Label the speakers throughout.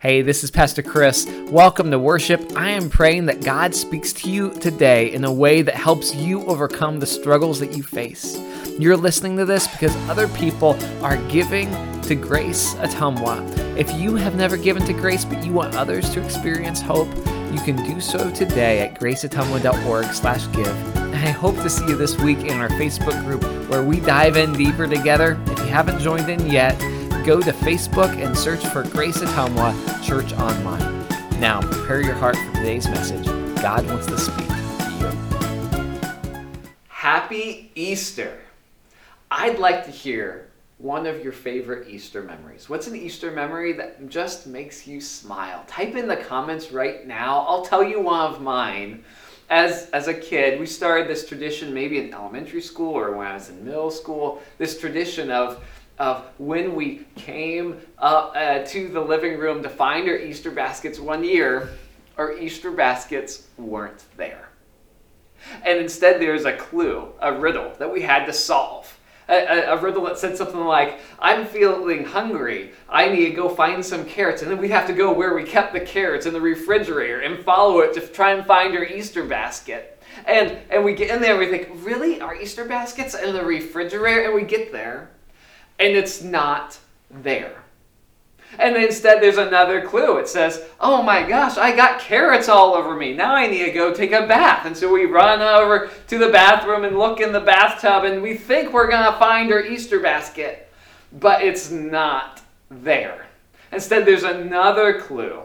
Speaker 1: Hey, this is Pastor Chris. Welcome to worship. I am praying that God speaks to you today in a way that helps you overcome the struggles that you face. You're listening to this because other people are giving to Grace Ottumwa. If you have never given to Grace but you want others to experience hope, you can do so today at graceottumwa.org slash give. And I hope to see you this week in our Facebook group where we dive in deeper together. If you haven't joined in yet, go to Facebook and search for Grace Ottumwa Church Online. Now, prepare your heart for today's message. God wants to speak to you. Happy Easter! I'd like to hear one of your favorite Easter memories. What's an Easter memory that just makes you smile? Type in the comments right now. I'll tell you one of mine. As, as a kid, we started this tradition maybe in elementary school or when I was in middle school, this tradition of of when we came up uh, to the living room to find our Easter baskets one year, our Easter baskets weren't there. And instead, there's a clue, a riddle that we had to solve. A, a, riddle that said something like, I'm feeling hungry. I need to go find some carrots. And then we have to go where we kept the carrots in the refrigerator and follow it to try and find our Easter basket. And, and we get in there and we think, really? Our Easter basket's in the refrigerator? And we get there and it's not there. And instead, there's another clue. It says, Oh my gosh, I got carrots all over me. Now I need to go take a bath. And so we run over to the bathroom and look in the bathtub, and we think we're going to find our Easter basket, but it's not there. Instead, there's another clue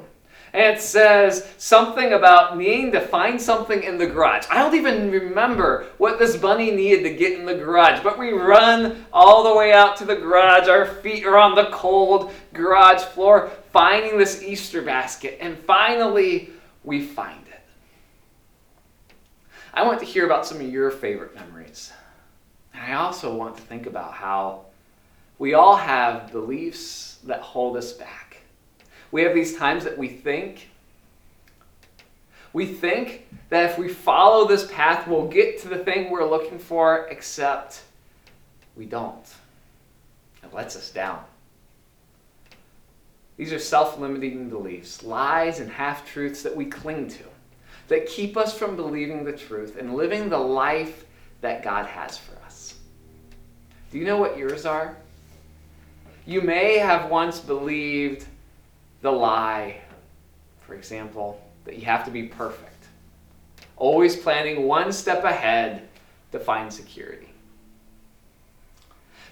Speaker 1: and it says something about needing to find something in the garage. I don't even remember what this bunny needed to get in the garage, but we run all the way out to the garage. Our feet are on the cold garage floor, finding this Easter basket, and finally we find it. I want to hear about some of your favorite memories. And I also want to think about how we all have beliefs that hold us back we have these times that we think. We think that if we follow this path, we'll get to the thing we're looking for, except we don't. It lets us down. These are self limiting beliefs, lies, and half truths that we cling to, that keep us from believing the truth and living the life that God has for us. Do you know what yours are? You may have once believed the lie, for example, that you have to be perfect, always planning one step ahead to find security.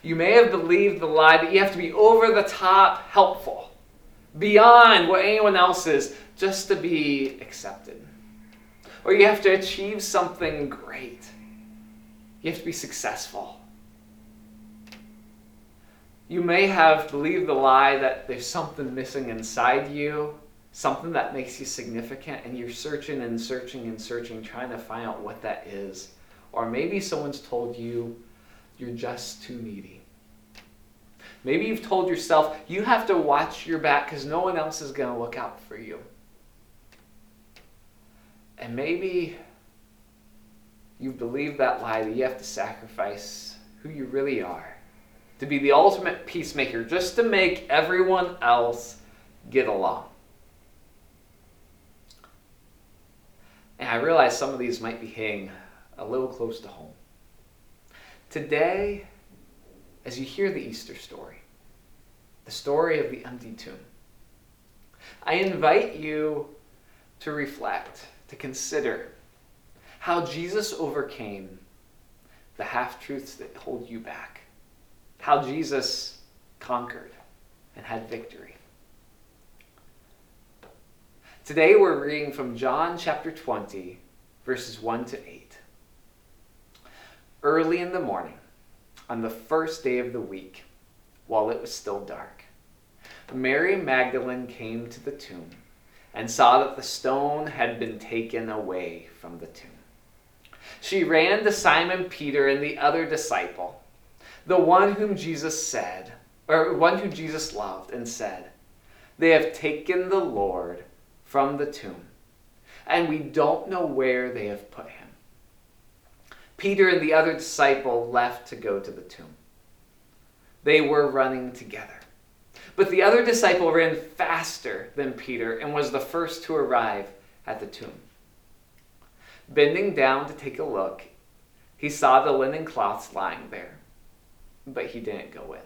Speaker 1: You may have believed the lie that you have to be over the top helpful, beyond what anyone else is, just to be accepted. Or you have to achieve something great. You have to be successful. You may have believed the lie that there's something missing inside you, something that makes you significant, and you're searching and searching and searching, trying to find out what that is. Or maybe someone's told you you're just too needy. Maybe you've told yourself you have to watch your back because no one else is going to look out for you. And maybe you've believed that lie that you have to sacrifice who you really are to be the ultimate peacemaker, just to make everyone else get along. And I realize some of these might be hitting a little close to home. Today, as you hear the Easter story, the story of the empty tomb, I invite you to reflect, to consider how Jesus overcame the half truths that hold you back how Jesus conquered and had victory. Today we're reading from John chapter 20, verses 1 to 8. Early in the morning, on the first day of the week, while it was still dark, Mary Magdalene came to the tomb and saw that the stone had been taken away from the tomb. She ran to Simon Peter and the other disciple the one whom Jesus said, or one who Jesus loved and said, They have taken the Lord from the tomb, and we don't know where they have put him. Peter and the other disciple left to go to the tomb. They were running together. But the other disciple ran faster than Peter and was the first to arrive at the tomb. Bending down to take a look, he saw the linen cloths lying there, but he didn't go in.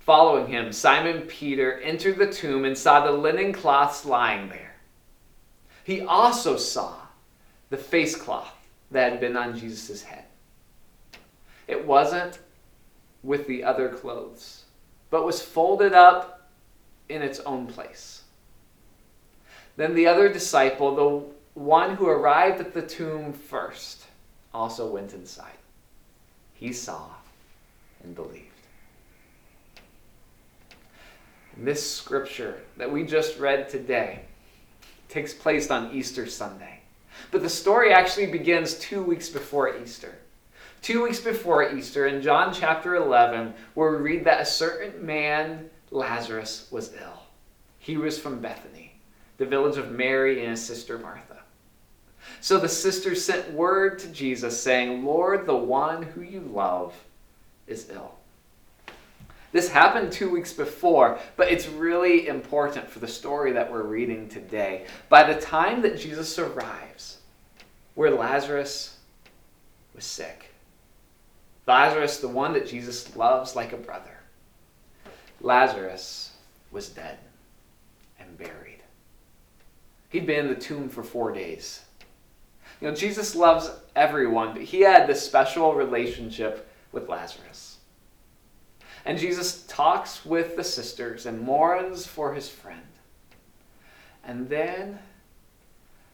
Speaker 1: Following him, Simon Peter entered the tomb and saw the linen cloths lying there. He also saw the face cloth that had been on Jesus' head. It wasn't with the other clothes, but was folded up in its own place. Then the other disciple, the one who arrived at the tomb first, also went inside. He saw and believed. This scripture that we just read today takes place on Easter Sunday. But the story actually begins two weeks before Easter. Two weeks before Easter, in John chapter 11, where we read that a certain man, Lazarus, was ill. He was from Bethany, the village of Mary and his sister Martha. So the sisters sent word to Jesus saying, Lord, the one who you love is ill. This happened two weeks before, but it's really important for the story that we're reading today. By the time that Jesus arrives, where Lazarus was sick, Lazarus, the one that Jesus loves like a brother, Lazarus was dead and buried. He'd been in the tomb for four days. You know, Jesus loves everyone, but he had this special relationship with Lazarus. And Jesus talks with the sisters and mourns for his friend. And then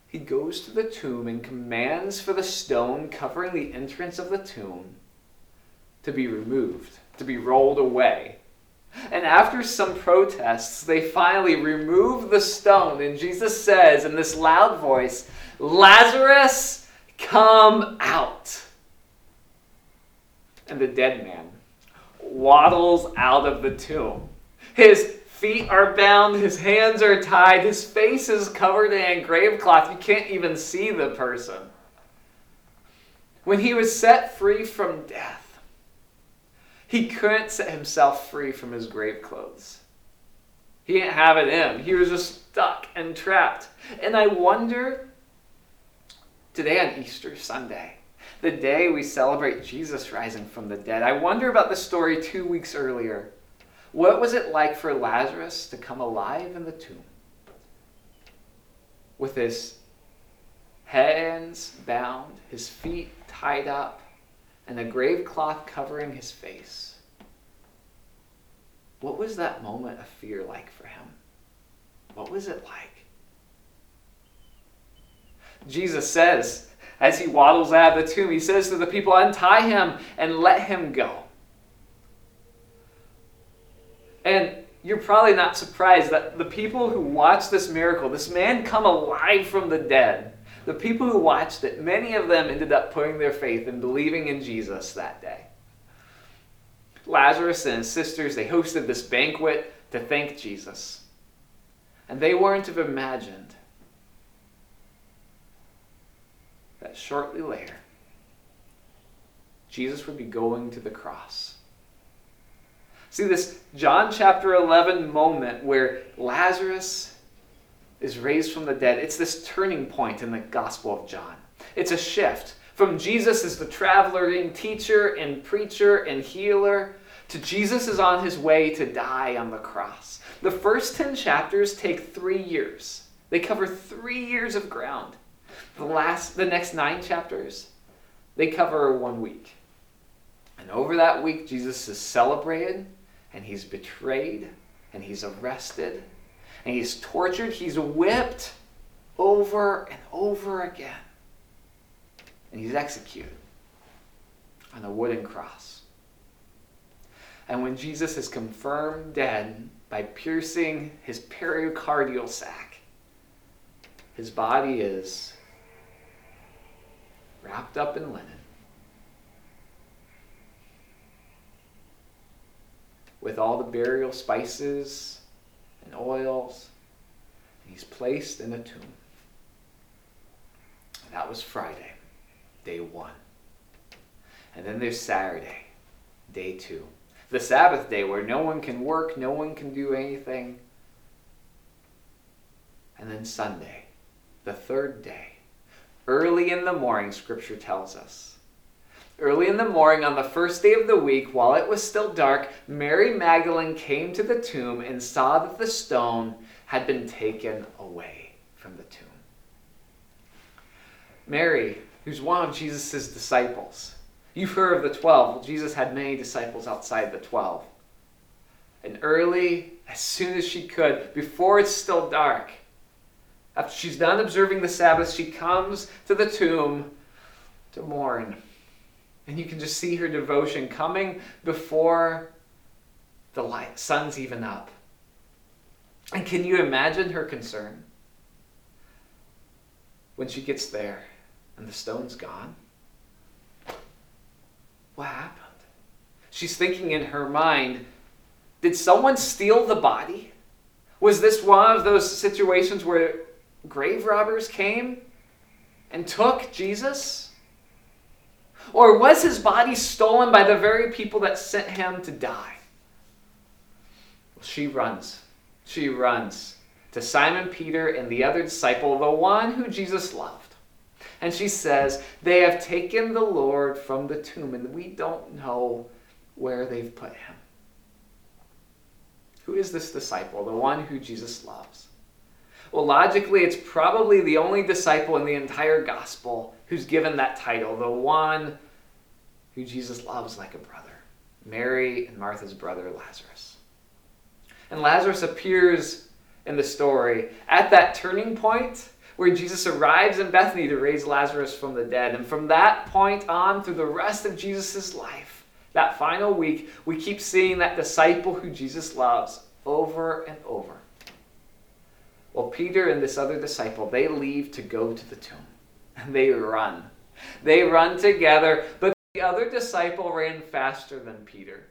Speaker 1: he goes to the tomb and commands for the stone covering the entrance of the tomb to be removed, to be rolled away. And after some protests, they finally remove the stone. And Jesus says in this loud voice, Lazarus, come out. And the dead man waddles out of the tomb. His feet are bound, his hands are tied, his face is covered in grave cloth. You can't even see the person. When he was set free from death, he couldn't set himself free from his grave clothes. He didn't have it in. He was just stuck and trapped. And I wonder today on Easter Sunday, the day we celebrate Jesus rising from the dead. I wonder about the story two weeks earlier. What was it like for Lazarus to come alive in the tomb? With his hands bound, his feet tied up, and a grave cloth covering his face. What was that moment of fear like for him? What was it like? Jesus says as he waddles out of the tomb, he says to the people, Untie him and let him go. And you're probably not surprised that the people who watched this miracle, this man come alive from the dead, the people who watched it, many of them ended up putting their faith and believing in Jesus that day. Lazarus and his sisters, they hosted this banquet to thank Jesus. And they weren't to have imagined that shortly later, Jesus would be going to the cross. See, this John chapter 11 moment where Lazarus is raised from the dead, it's this turning point in the Gospel of John. It's a shift from Jesus as the traveling teacher and preacher and healer to Jesus is on his way to die on the cross. The first 10 chapters take three years, they cover three years of ground. The last, the next nine chapters, they cover one week. And over that week, Jesus is celebrated, and he's betrayed, and he's arrested, and he's tortured, he's whipped over and over again. And he's executed on a wooden cross. And when Jesus is confirmed dead by piercing his pericardial sac, his body is wrapped up in linen, with all the burial spices and oils, and he's placed in a tomb. That was Friday, day one. And then there's Saturday, day two. the Sabbath day where no one can work, no one can do anything. And then Sunday, the third day, early in the morning, Scripture tells us. Early in the morning, on the first day of the week, while it was still dark, Mary Magdalene came to the tomb and saw that the stone had been taken away from the tomb. Mary, who's one of Jesus' disciples, You've heard of the 12. Well, Jesus had many disciples outside the 12. And early, as soon as she could, before it's still dark, after she's done observing the Sabbath, she comes to the tomb to mourn. And you can just see her devotion coming before the light, sun's even up. And can you imagine her concern when she gets there and the stone's gone? What happened? She's thinking in her mind, did someone steal the body? Was this one of those situations where grave robbers came and took Jesus? Or was his body stolen by the very people that sent him to die? Well, she runs. She runs to Simon Peter and the other disciple, the one who Jesus loved. And she says, They have taken the Lord from the tomb, and we don't know where they've put him. Who is this disciple, the one who Jesus loves? Well, logically, it's probably the only disciple in the entire gospel who's given that title, the one who Jesus loves like a brother Mary and Martha's brother, Lazarus. And Lazarus appears in the story at that turning point where Jesus arrives in Bethany to raise Lazarus from the dead. And from that point on, through the rest of Jesus' life, that final week, we keep seeing that disciple who Jesus loves over and over. Well, Peter and this other disciple, they leave to go to the tomb. And they run. They run together, but the other disciple ran faster than Peter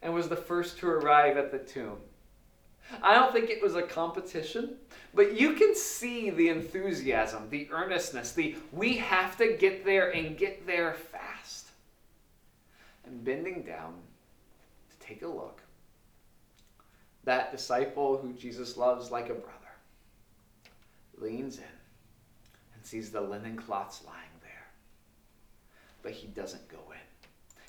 Speaker 1: and was the first to arrive at the tomb. I don't think it was a competition, but you can see the enthusiasm, the earnestness, the we have to get there and get there fast. And bending down to take a look, that disciple who Jesus loves like a brother leans in and sees the linen cloths lying there. But he doesn't go in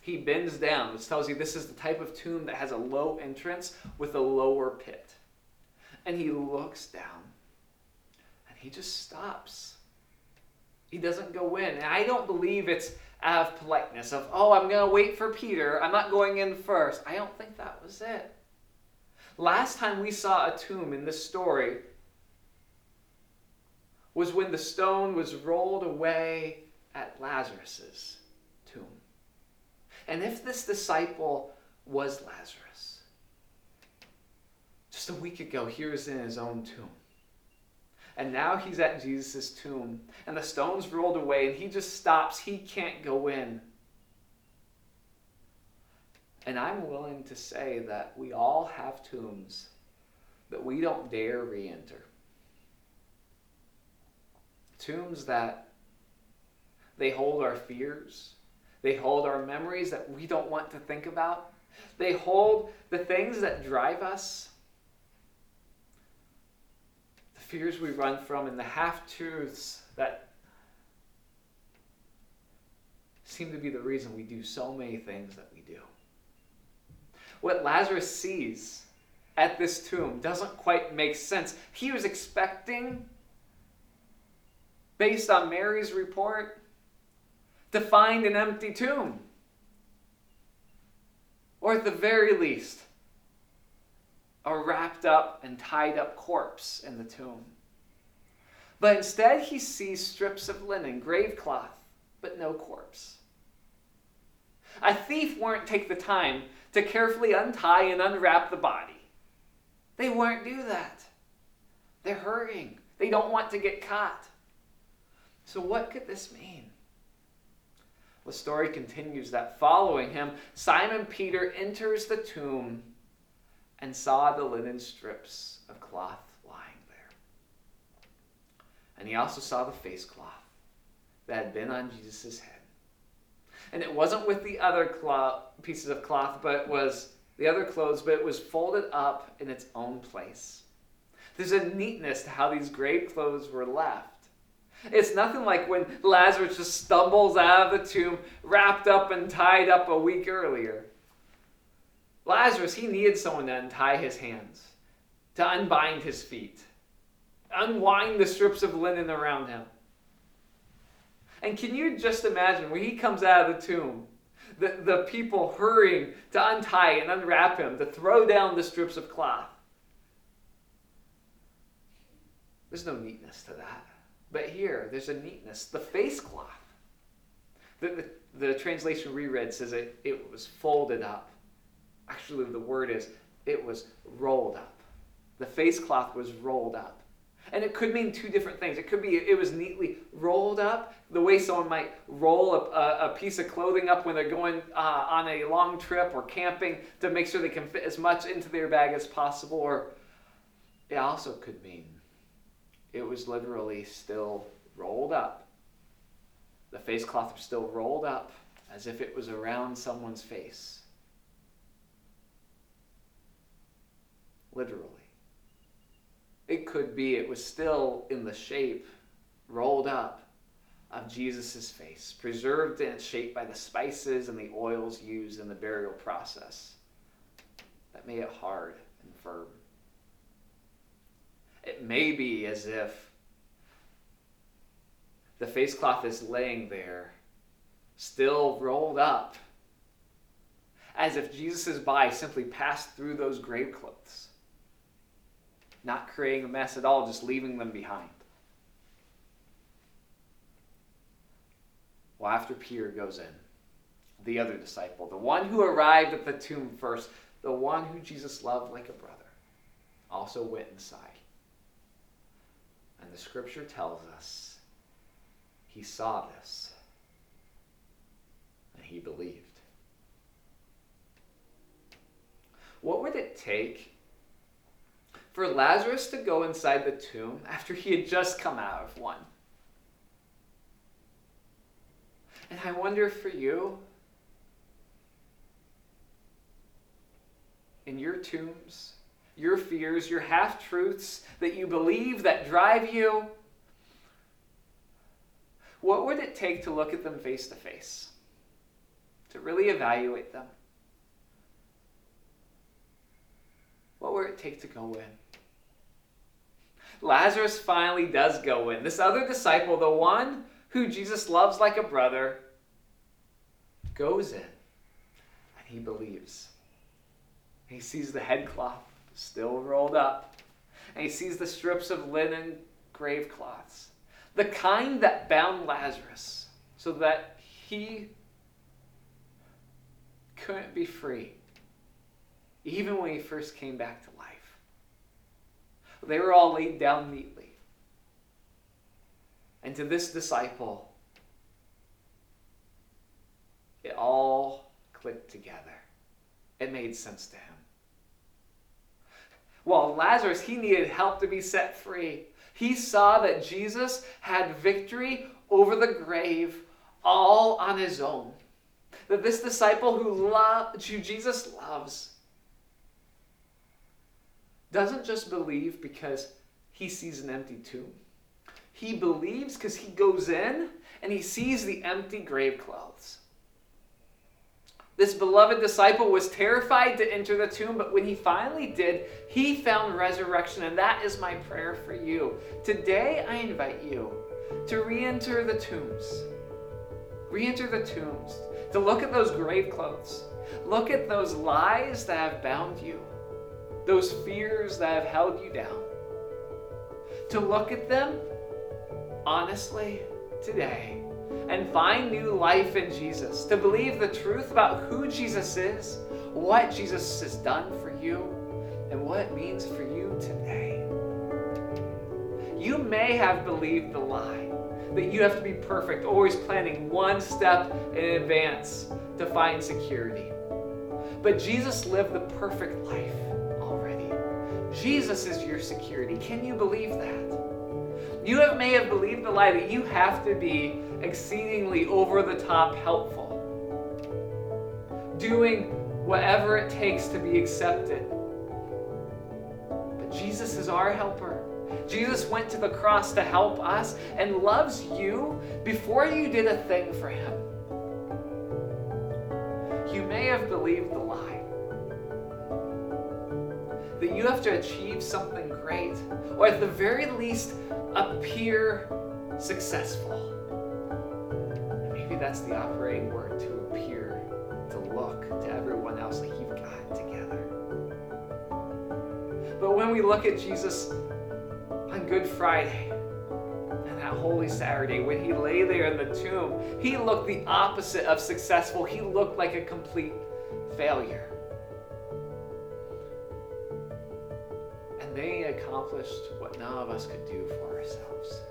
Speaker 1: he bends down, which tells you this is the type of tomb that has a low entrance with a lower pit. And he looks down and he just stops. He doesn't go in. And I don't believe it's out of politeness of, oh, I'm going to wait for Peter. I'm not going in first. I don't think that was it. Last time we saw a tomb in this story was when the stone was rolled away at Lazarus's tomb. And if this disciple was Lazarus, just a week ago, he was in his own tomb. And now he's at Jesus' tomb, and the stone's rolled away, and he just stops. He can't go in. And I'm willing to say that we all have tombs that we don't dare re enter. Tombs that they hold our fears, they hold our memories that we don't want to think about. They hold the things that drive us, the fears we run from, and the half truths that seem to be the reason we do so many things that we do. What Lazarus sees at this tomb doesn't quite make sense. He was expecting, based on Mary's report, to find an empty tomb. Or at the very least, a wrapped up and tied up corpse in the tomb. But instead, he sees strips of linen, grave cloth, but no corpse. A thief won't take the time to carefully untie and unwrap the body. They won't do that. They're hurrying. They don't want to get caught. So, what could this mean? The story continues that following him, Simon Peter enters the tomb and saw the linen strips of cloth lying there. And he also saw the face cloth that had been on Jesus' head. And it wasn't with the other cloth, pieces of cloth, but was the other clothes, but it was folded up in its own place. There's a neatness to how these grave clothes were left. It's nothing like when Lazarus just stumbles out of the tomb, wrapped up and tied up a week earlier. Lazarus, he needed someone to untie his hands, to unbind his feet, unwind the strips of linen around him. And can you just imagine when he comes out of the tomb, the, the people hurrying to untie and unwrap him, to throw down the strips of cloth? There's no neatness to that. But here, there's a neatness. The face cloth. The, the, the translation reread says it, it was folded up. Actually, the word is it was rolled up. The face cloth was rolled up. And it could mean two different things. It could be it was neatly rolled up, the way someone might roll a, a, a piece of clothing up when they're going uh, on a long trip or camping to make sure they can fit as much into their bag as possible. Or it also could mean it was literally still rolled up. The face cloth was still rolled up as if it was around someone's face. Literally. It could be it was still in the shape, rolled up, of Jesus' face, preserved in its shape by the spices and the oils used in the burial process that made it hard and firm. It may be as if the face cloth is laying there, still rolled up, as if Jesus' body simply passed through those grave clothes not creating a mess at all, just leaving them behind. Well, after Peter goes in, the other disciple, the one who arrived at the tomb first, the one who Jesus loved like a brother, also went inside. And the scripture tells us he saw this and he believed. What would it take for Lazarus to go inside the tomb after he had just come out of one. And I wonder for you, in your tombs, your fears, your half truths that you believe that drive you, what would it take to look at them face to face? To really evaluate them? What would it take to go in? Lazarus finally does go in. This other disciple, the one who Jesus loves like a brother, goes in and he believes. He sees the headcloth still rolled up, and he sees the strips of linen grave cloths, the kind that bound Lazarus so that he couldn't be free, even when he first came back to life. They were all laid down neatly. And to this disciple, it all clicked together. It made sense to him. While Lazarus, he needed help to be set free. He saw that Jesus had victory over the grave all on his own. That this disciple who, who Jesus loves doesn't just believe because he sees an empty tomb. He believes because he goes in and he sees the empty grave clothes. This beloved disciple was terrified to enter the tomb, but when he finally did, he found resurrection. And that is my prayer for you. Today, I invite you to re enter the tombs. Re enter the tombs. To look at those grave clothes. Look at those lies that have bound you those fears that have held you down, to look at them honestly today and find new life in Jesus, to believe the truth about who Jesus is, what Jesus has done for you, and what it means for you today. You may have believed the lie that you have to be perfect, always planning one step in advance to find security. But Jesus lived the perfect life already. Jesus is your security. Can you believe that? You have, may have believed the lie that you have to be exceedingly over the top helpful, doing whatever it takes to be accepted. But Jesus is our helper. Jesus went to the cross to help us and loves you before you did a thing for him. You may have believed the lie that you have to achieve something great, or at the very least, appear successful. Maybe that's the operating word to appear, to look to everyone else like you've got it together. But when we look at Jesus on Good Friday and that Holy Saturday, when he lay there in the tomb, he looked the opposite of successful. He looked like a complete failure. And they accomplished what none of us could do for ourselves.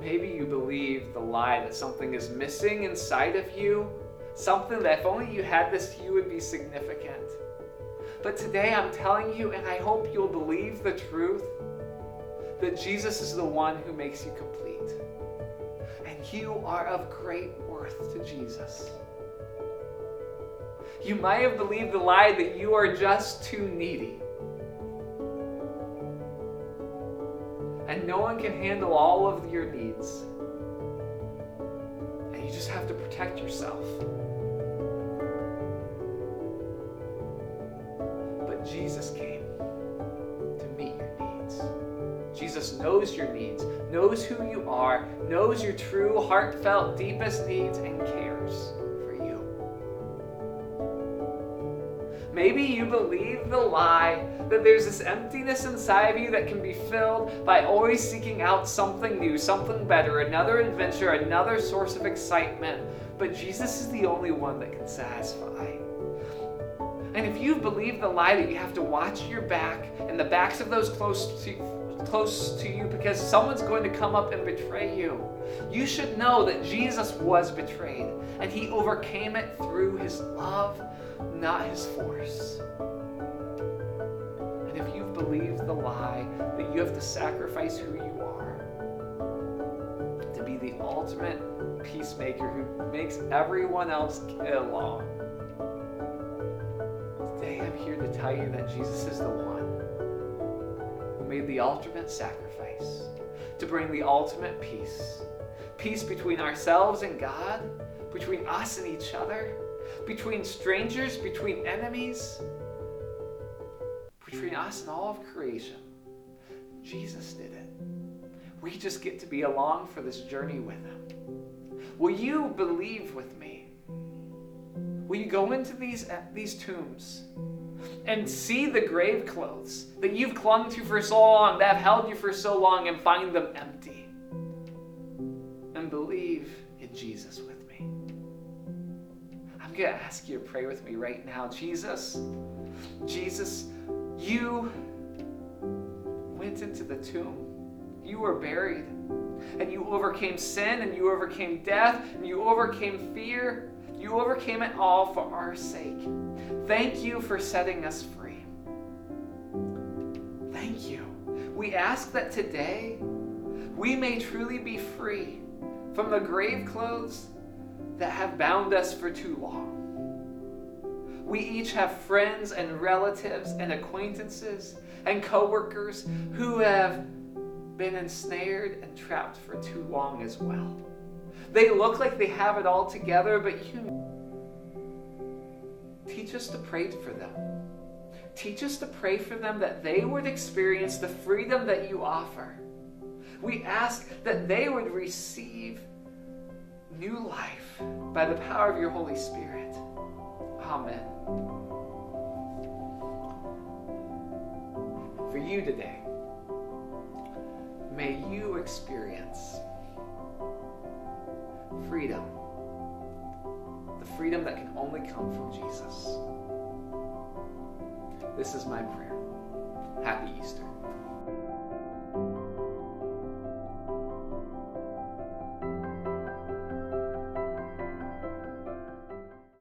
Speaker 1: Maybe you believe the lie that something is missing inside of you, something that if only you had this, you would be significant. But today I'm telling you, and I hope you'll believe the truth, that Jesus is the one who makes you complete. And you are of great worth to Jesus. You might have believed the lie that you are just too needy. And no one can handle all of your needs. And you just have to protect yourself. But Jesus came to meet your needs. Jesus knows your needs, knows who you are, knows your true, heartfelt, deepest needs, and cares. Maybe you believe the lie that there's this emptiness inside of you that can be filled by always seeking out something new, something better, another adventure, another source of excitement. But Jesus is the only one that can satisfy. And if you believe the lie that you have to watch your back and the backs of those close to close to you because someone's going to come up and betray you. You should know that Jesus was betrayed and he overcame it through his love not his force. And if you've believed the lie that you have to sacrifice who you are to be the ultimate peacemaker who makes everyone else get along, today I'm here to tell you that Jesus is the one who made the ultimate sacrifice to bring the ultimate peace. Peace between ourselves and God, between us and each other between strangers, between enemies, between us and all of creation. Jesus did it. We just get to be along for this journey with Him. Will you believe with me? Will you go into these, uh, these tombs and see the grave clothes that you've clung to for so long, that have held you for so long, and find them empty? And believe in Jesus with to ask you to pray with me right now. Jesus, Jesus, you went into the tomb. You were buried. And you overcame sin, and you overcame death, and you overcame fear. You overcame it all for our sake. Thank you for setting us free. Thank you. We ask that today we may truly be free from the grave clothes that have bound us for too long. We each have friends and relatives and acquaintances and coworkers who have been ensnared and trapped for too long as well. They look like they have it all together, but you teach us to pray for them. Teach us to pray for them that they would experience the freedom that you offer. We ask that they would receive new life by the power of your Holy Spirit. Amen. For you today, may you experience freedom. The freedom that can only come from Jesus. This is my prayer. Happy Easter.